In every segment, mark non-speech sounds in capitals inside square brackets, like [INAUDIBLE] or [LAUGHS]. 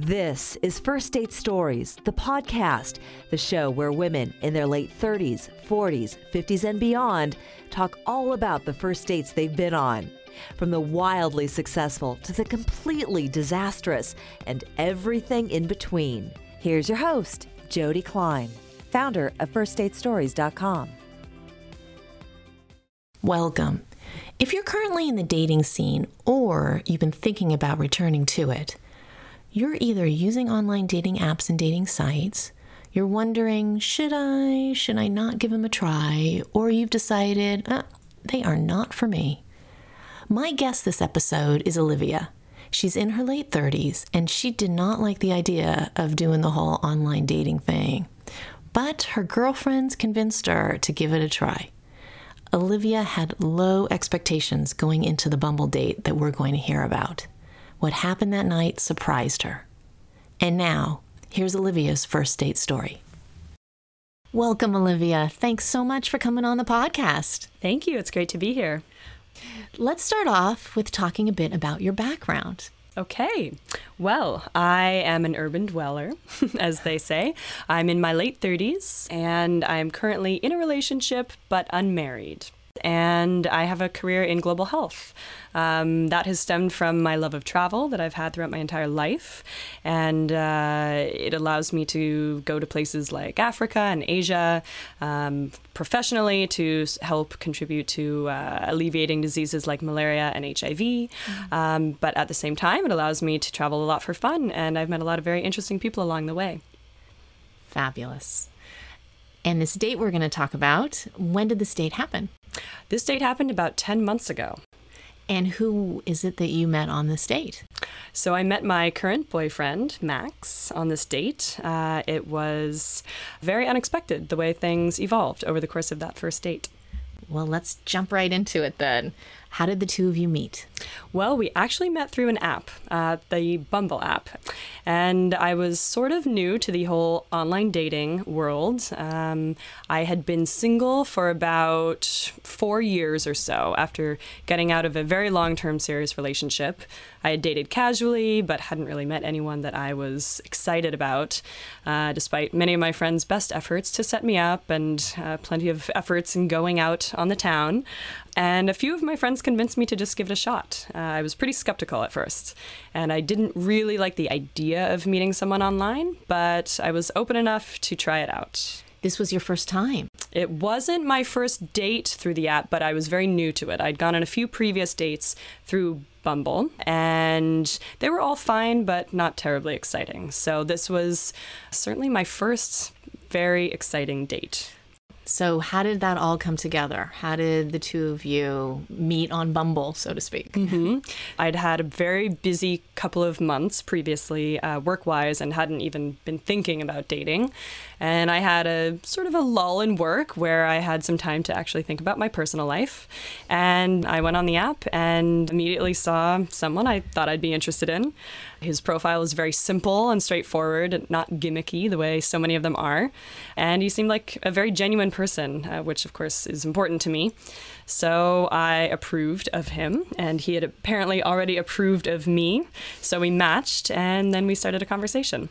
This is First Date Stories, the podcast, the show where women in their late 30s, 40s, 50s, and beyond talk all about the first dates they've been on. From the wildly successful to the completely disastrous and everything in between. Here's your host, Jody Klein, founder of FirstDateStories.com. Welcome. If you're currently in the dating scene or you've been thinking about returning to it, you're either using online dating apps and dating sites, you're wondering, should I, should I not give them a try, or you've decided, ah, they are not for me. My guest this episode is Olivia. She's in her late 30s and she did not like the idea of doing the whole online dating thing. But her girlfriends convinced her to give it a try. Olivia had low expectations going into the Bumble date that we're going to hear about. What happened that night surprised her. And now, here's Olivia's first date story. Welcome, Olivia. Thanks so much for coming on the podcast. Thank you. It's great to be here. Let's start off with talking a bit about your background. Okay. Well, I am an urban dweller, [LAUGHS] as they say. I'm in my late 30s and I'm currently in a relationship but unmarried and I have a career in global health. Um, that has stemmed from my love of travel that I've had throughout my entire life, and uh, it allows me to go to places like Africa and Asia um, professionally to help contribute to uh, alleviating diseases like malaria and HIV. Mm-hmm. Um, but at the same time, it allows me to travel a lot for fun, and I've met a lot of very interesting people along the way. Fabulous. And this date we're going to talk about, when did this date happen? This date happened about 10 months ago. And who is it that you met on this date? So I met my current boyfriend, Max, on this date. Uh, it was very unexpected the way things evolved over the course of that first date. Well, let's jump right into it then. How did the two of you meet? Well, we actually met through an app, uh, the Bumble app. And I was sort of new to the whole online dating world. Um, I had been single for about four years or so after getting out of a very long term serious relationship. I had dated casually, but hadn't really met anyone that I was excited about, uh, despite many of my friends' best efforts to set me up and uh, plenty of efforts in going out on the town. And a few of my friends convinced me to just give it a shot. Uh, I was pretty skeptical at first, and I didn't really like the idea of meeting someone online, but I was open enough to try it out. This was your first time. It wasn't my first date through the app, but I was very new to it. I'd gone on a few previous dates through Bumble, and they were all fine, but not terribly exciting. So this was certainly my first very exciting date. So, how did that all come together? How did the two of you meet on Bumble, so to speak? Mm-hmm. I'd had a very busy couple of months previously, uh, work wise, and hadn't even been thinking about dating. And I had a sort of a lull in work where I had some time to actually think about my personal life. And I went on the app and immediately saw someone I thought I'd be interested in. His profile was very simple and straightforward, not gimmicky the way so many of them are. And he seemed like a very genuine person, uh, which of course is important to me. So I approved of him, and he had apparently already approved of me. So we matched, and then we started a conversation.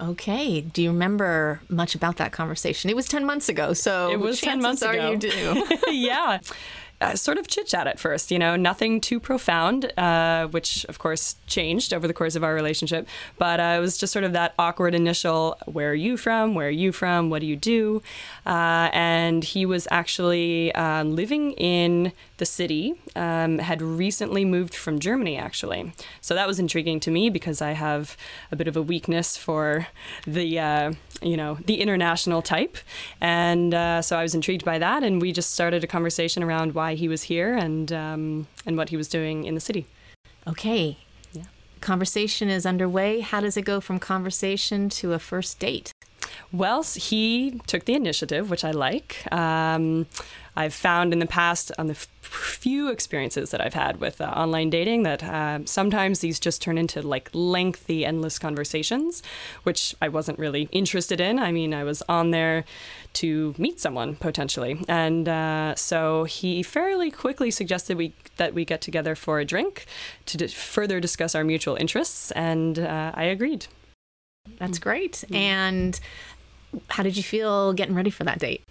Okay. Do you remember much about that conversation? It was 10 months ago, so it was 10 months ago. you do. [LAUGHS] yeah [LAUGHS] uh, sort of chit chat at first, you know, nothing too profound, uh, which of course changed over the course of our relationship. But uh, it was just sort of that awkward initial where are you from? Where are you from? What do you do? Uh, and he was actually uh, living in the city, um, had recently moved from Germany, actually. So that was intriguing to me because I have a bit of a weakness for the, uh, you know, the international type. And so I was intrigued by that. And we just started a conversation around why why he was here and um, and what he was doing in the city. Okay. Yeah. Conversation is underway. How does it go from conversation to a first date? Well, he took the initiative, which I like. Um, I've found in the past on the f- few experiences that I've had with uh, online dating that uh, sometimes these just turn into like lengthy, endless conversations, which I wasn't really interested in. I mean, I was on there to meet someone potentially, and uh, so he fairly quickly suggested we that we get together for a drink to d- further discuss our mutual interests, and uh, I agreed. That's great. And how did you feel getting ready for that date?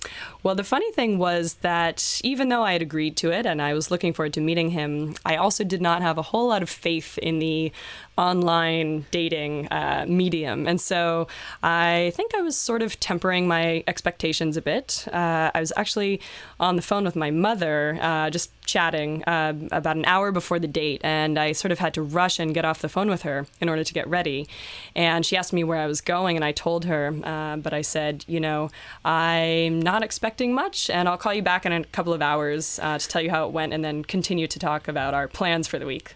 Well, the funny thing was that even though I had agreed to it and I was looking forward to meeting him, I also did not have a whole lot of faith in the online dating uh, medium. And so I think I was sort of tempering my expectations a bit. Uh, I was actually on the phone with my mother, uh, just chatting uh, about an hour before the date, and I sort of had to rush and get off the phone with her in order to get ready. And she asked me where I was going, and I told her, uh, but I said, you know, I'm not expecting much, and I'll call you back in a couple of hours uh, to tell you how it went, and then continue to talk about our plans for the week.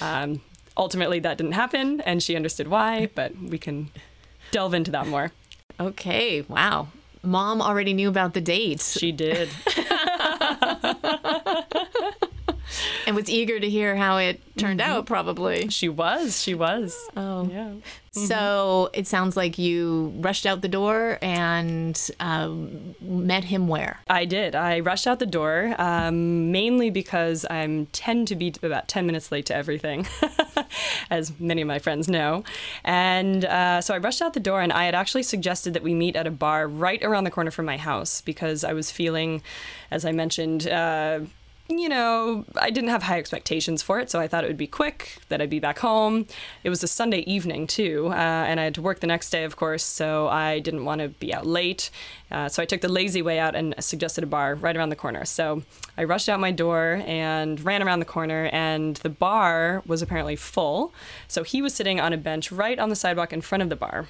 Um, ultimately that didn't happen and she understood why, but we can delve into that more. Okay, wow. Mom already knew about the date. She did. [LAUGHS] and was eager to hear how it turned mm-hmm. out, probably. She was. She was. Oh. Yeah. Mm-hmm. So it sounds like you rushed out the door and um, met him where? I did. I rushed out the door um, mainly because I tend to be about 10 minutes late to everything, [LAUGHS] as many of my friends know. And uh, so I rushed out the door, and I had actually suggested that we meet at a bar right around the corner from my house because I was feeling, as I mentioned, uh, you know, I didn't have high expectations for it, so I thought it would be quick, that I'd be back home. It was a Sunday evening, too, uh, and I had to work the next day, of course, so I didn't want to be out late. Uh, so I took the lazy way out and suggested a bar right around the corner. So I rushed out my door and ran around the corner, and the bar was apparently full. So he was sitting on a bench right on the sidewalk in front of the bar.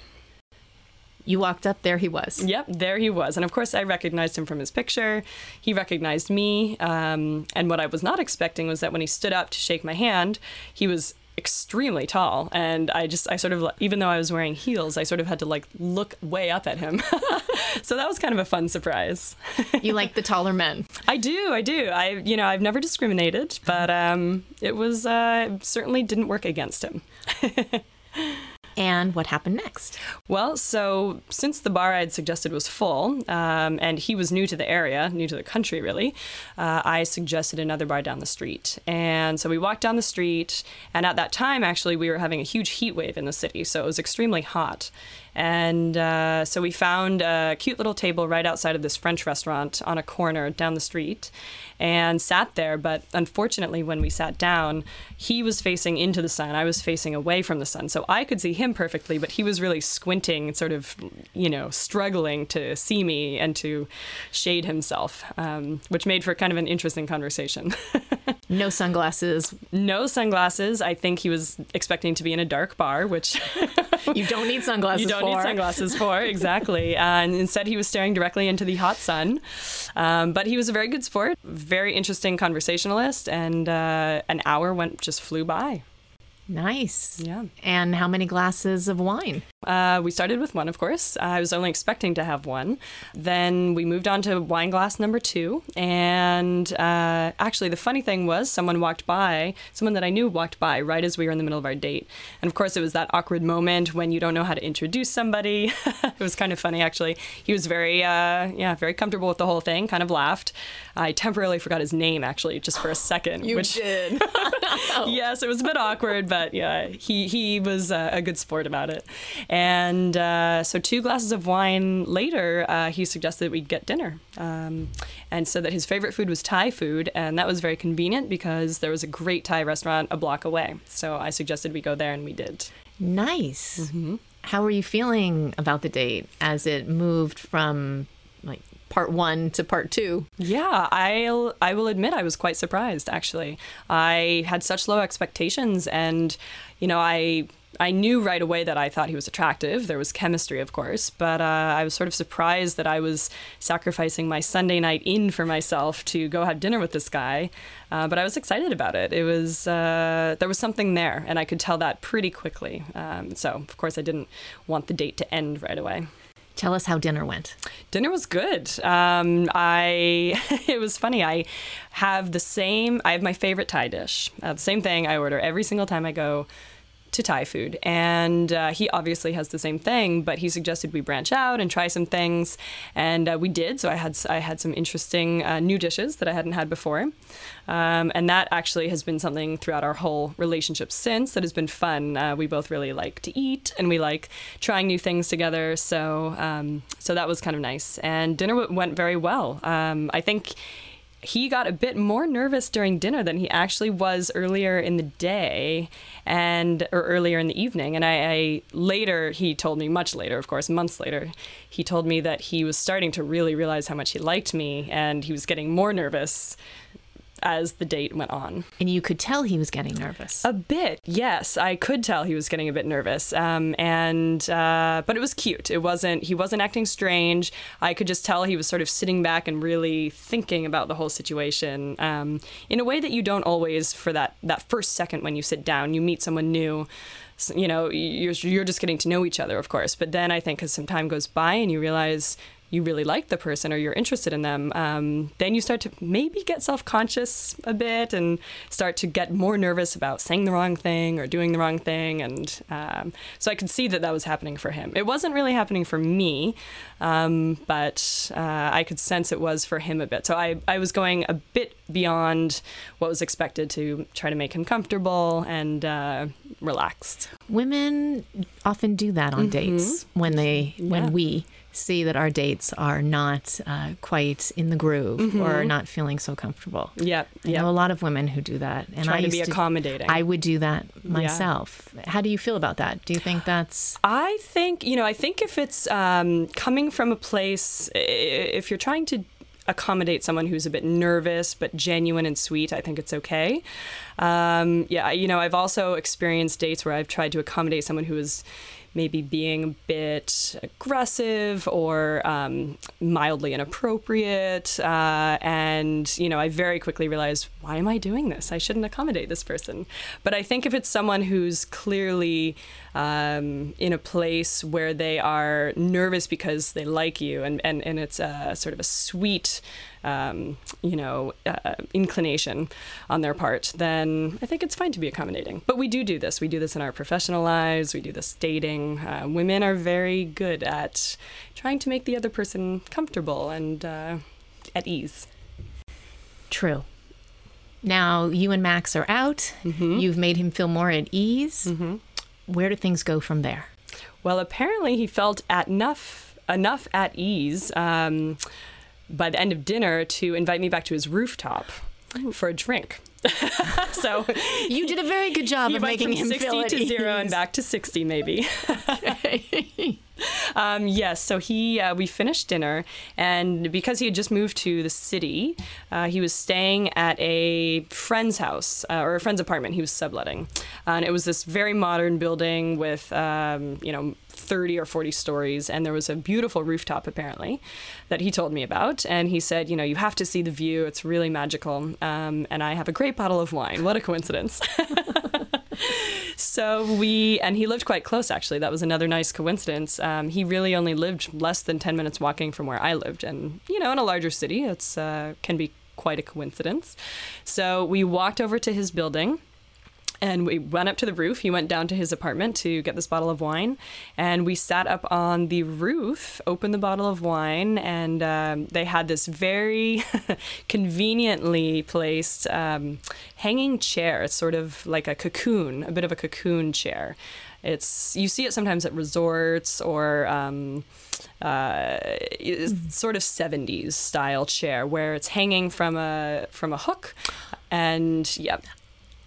You walked up, there he was. Yep, there he was. And of course, I recognized him from his picture. He recognized me. Um, and what I was not expecting was that when he stood up to shake my hand, he was extremely tall and i just i sort of even though i was wearing heels i sort of had to like look way up at him [LAUGHS] so that was kind of a fun surprise [LAUGHS] you like the taller men i do i do i you know i've never discriminated but um it was uh certainly didn't work against him [LAUGHS] and what happened next? Well, so since the bar I had suggested was full, um, and he was new to the area, new to the country really, uh, I suggested another bar down the street. And so we walked down the street, and at that time, actually, we were having a huge heat wave in the city, so it was extremely hot. And uh, so we found a cute little table right outside of this French restaurant on a corner down the street and sat there. But unfortunately, when we sat down, he was facing into the sun. I was facing away from the sun. So I could see him perfectly, but he was really squinting, sort of, you know, struggling to see me and to shade himself, um, which made for kind of an interesting conversation. [LAUGHS] no sunglasses. No sunglasses. I think he was expecting to be in a dark bar, which [LAUGHS] you don't need sunglasses. You don't for. need sunglasses for exactly. Uh, and instead, he was staring directly into the hot sun. Um, but he was a very good sport, very interesting conversationalist, and uh, an hour went just flew by. Nice. Yeah. And how many glasses of wine? Uh, we started with one, of course. I was only expecting to have one. Then we moved on to wine glass number two. And uh, actually, the funny thing was, someone walked by, someone that I knew walked by right as we were in the middle of our date. And of course, it was that awkward moment when you don't know how to introduce somebody. [LAUGHS] it was kind of funny, actually. He was very, uh, yeah, very comfortable with the whole thing, kind of laughed. I temporarily forgot his name, actually, just for a second. you which, did. [LAUGHS] [LAUGHS] yes, it was a bit awkward, but yeah, he, he was uh, a good sport about it. And uh, so, two glasses of wine later, uh, he suggested that we get dinner. Um, and said that his favorite food was Thai food. And that was very convenient because there was a great Thai restaurant a block away. So, I suggested we go there, and we did. Nice. Mm-hmm. How were you feeling about the date as it moved from part one to part two. Yeah, I'll I will admit I was quite surprised actually. I had such low expectations and you know, I I knew right away that I thought he was attractive. There was chemistry, of course, but uh, I was sort of surprised that I was sacrificing my Sunday night in for myself to go have dinner with this guy. Uh, but I was excited about it. It was uh, there was something there, and I could tell that pretty quickly. Um, so, of course, I didn't want the date to end right away. Tell us how dinner went. Dinner was good. Um, I [LAUGHS] it was funny. I have the same. I have my favorite Thai dish. Uh, the same thing I order every single time I go to Thai food. And uh, he obviously has the same thing, but he suggested we branch out and try some things. And uh, we did. So I had, I had some interesting uh, new dishes that I hadn't had before. Um, and that actually has been something throughout our whole relationship since that has been fun. Uh, we both really like to eat and we like trying new things together. So, um, so that was kind of nice. And dinner w- went very well. Um, I think he got a bit more nervous during dinner than he actually was earlier in the day and or earlier in the evening. And I, I, later he told me much later of course months later he told me that he was starting to really realize how much he liked me and he was getting more nervous as the date went on. And you could tell he was getting nervous. A bit, yes. I could tell he was getting a bit nervous. Um, and uh, but it was cute. It wasn't. He wasn't acting strange. I could just tell he was sort of sitting back and really thinking about the whole situation um, in a way that you don't always for that that first second when you sit down. You meet someone new you know you're, you're just getting to know each other of course but then i think as some time goes by and you realize you really like the person or you're interested in them, um, then you start to maybe get self conscious a bit and start to get more nervous about saying the wrong thing or doing the wrong thing. And um, so I could see that that was happening for him. It wasn't really happening for me, um, but uh, I could sense it was for him a bit. So I, I was going a bit beyond what was expected to try to make him comfortable and uh, relaxed. Women often do that on mm-hmm. dates when they yeah. when we see that our dates are not uh, quite in the groove mm-hmm. or not feeling so comfortable. Yeah, I know a lot of women who do that, and Trying I to be accommodating. To, I would do that myself. Yeah. How do you feel about that? Do you think that's? I think you know. I think if it's um, coming from a place, if you're trying to accommodate someone who's a bit nervous but genuine and sweet, I think it's okay. Um, yeah, you know, I've also experienced dates where I've tried to accommodate someone who is maybe being a bit aggressive or um, mildly inappropriate. Uh, and, you know, I very quickly realized, why am I doing this? I shouldn't accommodate this person. But I think if it's someone who's clearly um, in a place where they are nervous because they like you and, and, and it's a sort of a sweet, um, you know, uh, inclination on their part, then I think it's fine to be accommodating. But we do do this. We do this in our professional lives. We do this dating. Uh, women are very good at trying to make the other person comfortable and uh, at ease. True. Now you and Max are out. Mm-hmm. You've made him feel more at ease. Mm-hmm. Where do things go from there? Well, apparently he felt at enough enough at ease. Um, by the end of dinner to invite me back to his rooftop for a drink. [LAUGHS] so you did a very good job of making him 60 feel to zero and back to 60 maybe [LAUGHS] [LAUGHS] um, yes so he uh, we finished dinner and because he had just moved to the city uh, he was staying at a friend's house uh, or a friend's apartment he was subletting and it was this very modern building with um, you know 30 or 40 stories, and there was a beautiful rooftop apparently that he told me about. And he said, you know, you have to see the view; it's really magical. Um, and I have a great bottle of wine. What a coincidence! [LAUGHS] so we and he lived quite close actually. That was another nice coincidence. Um, he really only lived less than 10 minutes walking from where I lived, and you know, in a larger city, it's uh, can be quite a coincidence. So we walked over to his building and we went up to the roof. He went down to his apartment to get this bottle of wine, and we sat up on the roof, opened the bottle of wine, and um, they had this very [LAUGHS] conveniently placed um, hanging chair. It's sort of like a cocoon, a bit of a cocoon chair. It's you see it sometimes at resorts or. Um, uh, sort of 70s style chair where it's hanging from a from a hook and yeah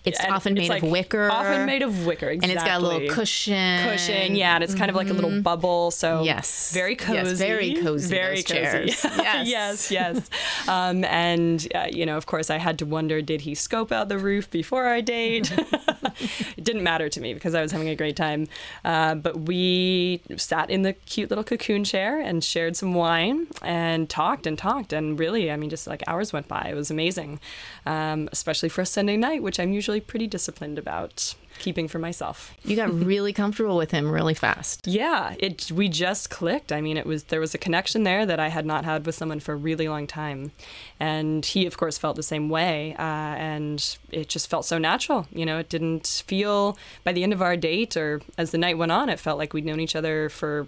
it's and often made it's of wicker. Often made of wicker, exactly. And it's got a little cushion. Cushion, yeah, and it's kind of like a little mm-hmm. bubble. So yes, very cozy. Yes, very cozy. Very cozy. [LAUGHS] yes, yes, yes. Um, and uh, you know, of course, I had to wonder: did he scope out the roof before our date? [LAUGHS] it didn't matter to me because I was having a great time. Uh, but we sat in the cute little cocoon chair and shared some wine and talked and talked, and really, I mean, just like hours went by. It was amazing, um, especially for a Sunday night, which I'm usually pretty disciplined about. keeping for myself. You got [LAUGHS] really comfortable with him really fast. Yeah, it we just clicked. I mean, it was there was a connection there that I had not had with someone for a really long time, and he of course felt the same way, uh, and it just felt so natural. You know, it didn't feel by the end of our date or as the night went on, it felt like we'd known each other for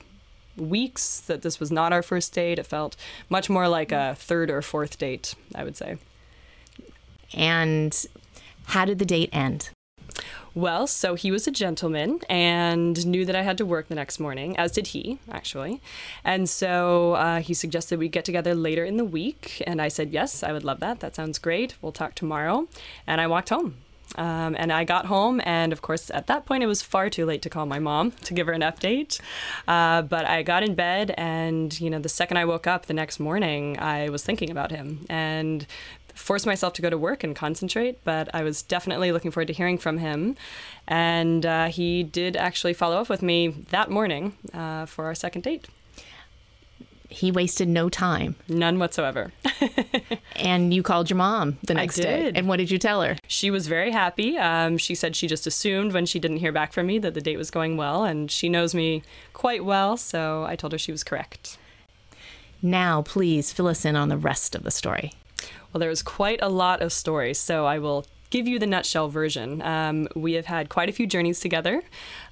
weeks. That this was not our first date. It felt much more like a third or fourth date. I would say. And how did the date end? Well, so he was a gentleman and knew that I had to work the next morning, as did he, actually. And so uh, he suggested we get together later in the week. And I said, yes, I would love that. That sounds great. We'll talk tomorrow. And I walked home. Um, and I got home, and of course, at that point, it was far too late to call my mom to give her an update. Uh, but I got in bed, and you know, the second I woke up the next morning, I was thinking about him and forced myself to go to work and concentrate. But I was definitely looking forward to hearing from him, and uh, he did actually follow up with me that morning uh, for our second date. He wasted no time. None whatsoever. [LAUGHS] and you called your mom the next day. And what did you tell her? She was very happy. Um, she said she just assumed when she didn't hear back from me that the date was going well, and she knows me quite well, so I told her she was correct. Now, please fill us in on the rest of the story. Well, there's quite a lot of stories, so I will give you the nutshell version. Um, we have had quite a few journeys together,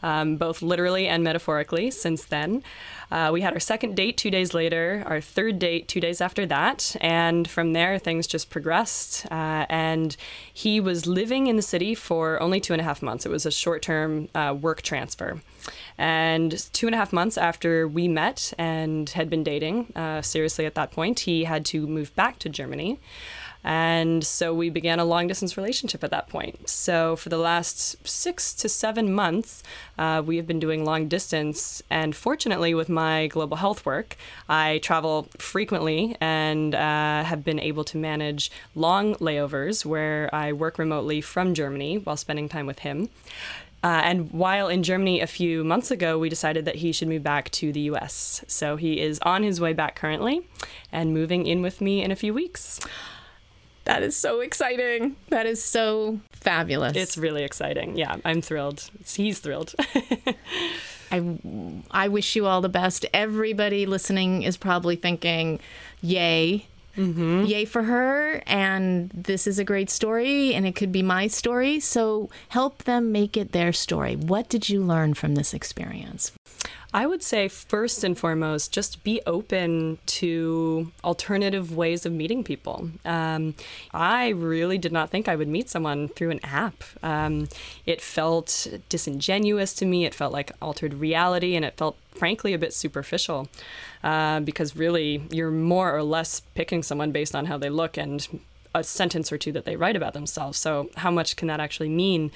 um, both literally and metaphorically, since then. Uh, we had our second date two days later, our third date two days after that, and from there things just progressed. Uh, and he was living in the city for only two and a half months. It was a short term uh, work transfer. And two and a half months after we met and had been dating uh, seriously at that point, he had to move back to Germany. And so we began a long distance relationship at that point. So for the last six to seven months, uh, we have been doing long distance. And fortunately, with my global health work, I travel frequently and uh, have been able to manage long layovers where I work remotely from Germany while spending time with him. Uh, and while in Germany a few months ago, we decided that he should move back to the US. So he is on his way back currently and moving in with me in a few weeks. That is so exciting. That is so fabulous. It's really exciting. Yeah, I'm thrilled. He's thrilled. [LAUGHS] I, I wish you all the best. Everybody listening is probably thinking, yay. Mm-hmm. Yay for her. And this is a great story, and it could be my story. So help them make it their story. What did you learn from this experience? I would say, first and foremost, just be open to alternative ways of meeting people. Um, I really did not think I would meet someone through an app. Um, it felt disingenuous to me, it felt like altered reality, and it felt, frankly, a bit superficial. Uh, because really, you're more or less picking someone based on how they look and a sentence or two that they write about themselves. So, how much can that actually mean?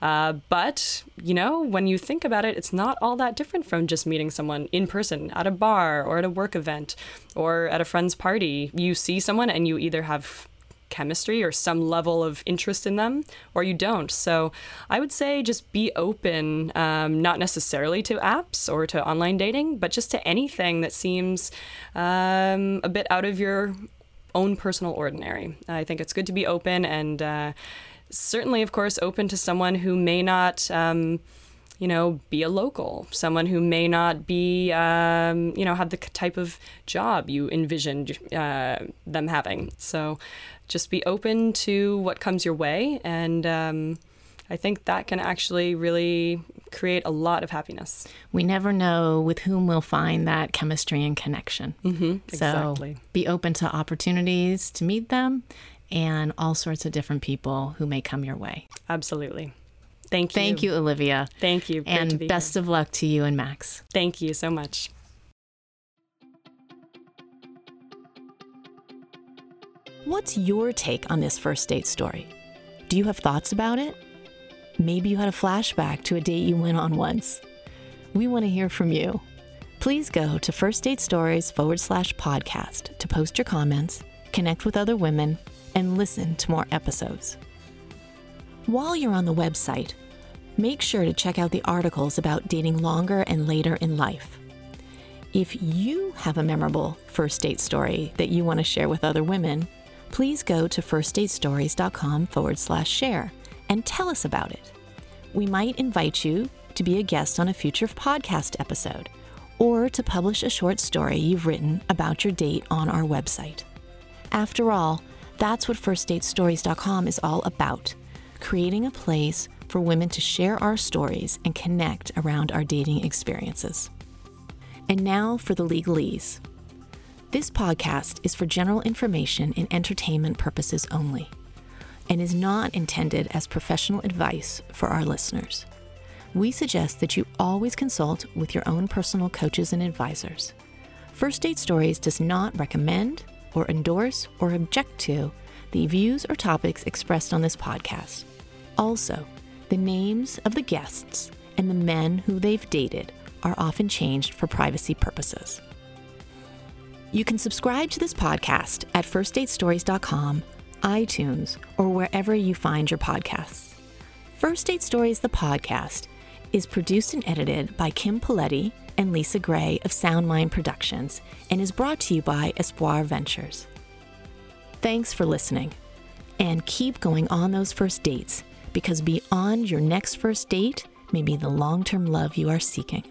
Uh, but, you know, when you think about it, it's not all that different from just meeting someone in person at a bar or at a work event or at a friend's party. You see someone and you either have chemistry or some level of interest in them, or you don't. So I would say just be open, um, not necessarily to apps or to online dating, but just to anything that seems um, a bit out of your own personal ordinary. I think it's good to be open and uh, certainly, of course, open to someone who may not. Um, you know, be a local, someone who may not be, um, you know, have the type of job you envisioned uh, them having. So just be open to what comes your way. And um, I think that can actually really create a lot of happiness. We never know with whom we'll find that chemistry and connection. Mm-hmm, exactly. So be open to opportunities to meet them and all sorts of different people who may come your way. Absolutely. Thank you. Thank you, Olivia. Thank you. Great and best here. of luck to you and Max. Thank you so much. What's your take on this first date story? Do you have thoughts about it? Maybe you had a flashback to a date you went on once. We want to hear from you. Please go to First Date Stories forward slash podcast to post your comments, connect with other women, and listen to more episodes. While you're on the website, make sure to check out the articles about dating longer and later in life. If you have a memorable first date story that you want to share with other women, please go to firstdatestories.com forward slash share and tell us about it. we might invite you to be a guest on a future podcast episode or to publish a short story you've written about your date on our website. After all, that's what firstdatestories.com is all about creating a place for women to share our stories and connect around our dating experiences. And now for the legalese. This podcast is for general information and entertainment purposes only and is not intended as professional advice for our listeners. We suggest that you always consult with your own personal coaches and advisors. First Date Stories does not recommend or endorse or object to the views or topics expressed on this podcast. Also, the names of the guests and the men who they've dated are often changed for privacy purposes. You can subscribe to this podcast at firstdatestories.com, iTunes, or wherever you find your podcasts. First Date Stories, the podcast, is produced and edited by Kim Paletti and Lisa Gray of Soundmind Productions and is brought to you by Espoir Ventures. Thanks for listening, and keep going on those first dates because beyond your next first date may be the long term love you are seeking.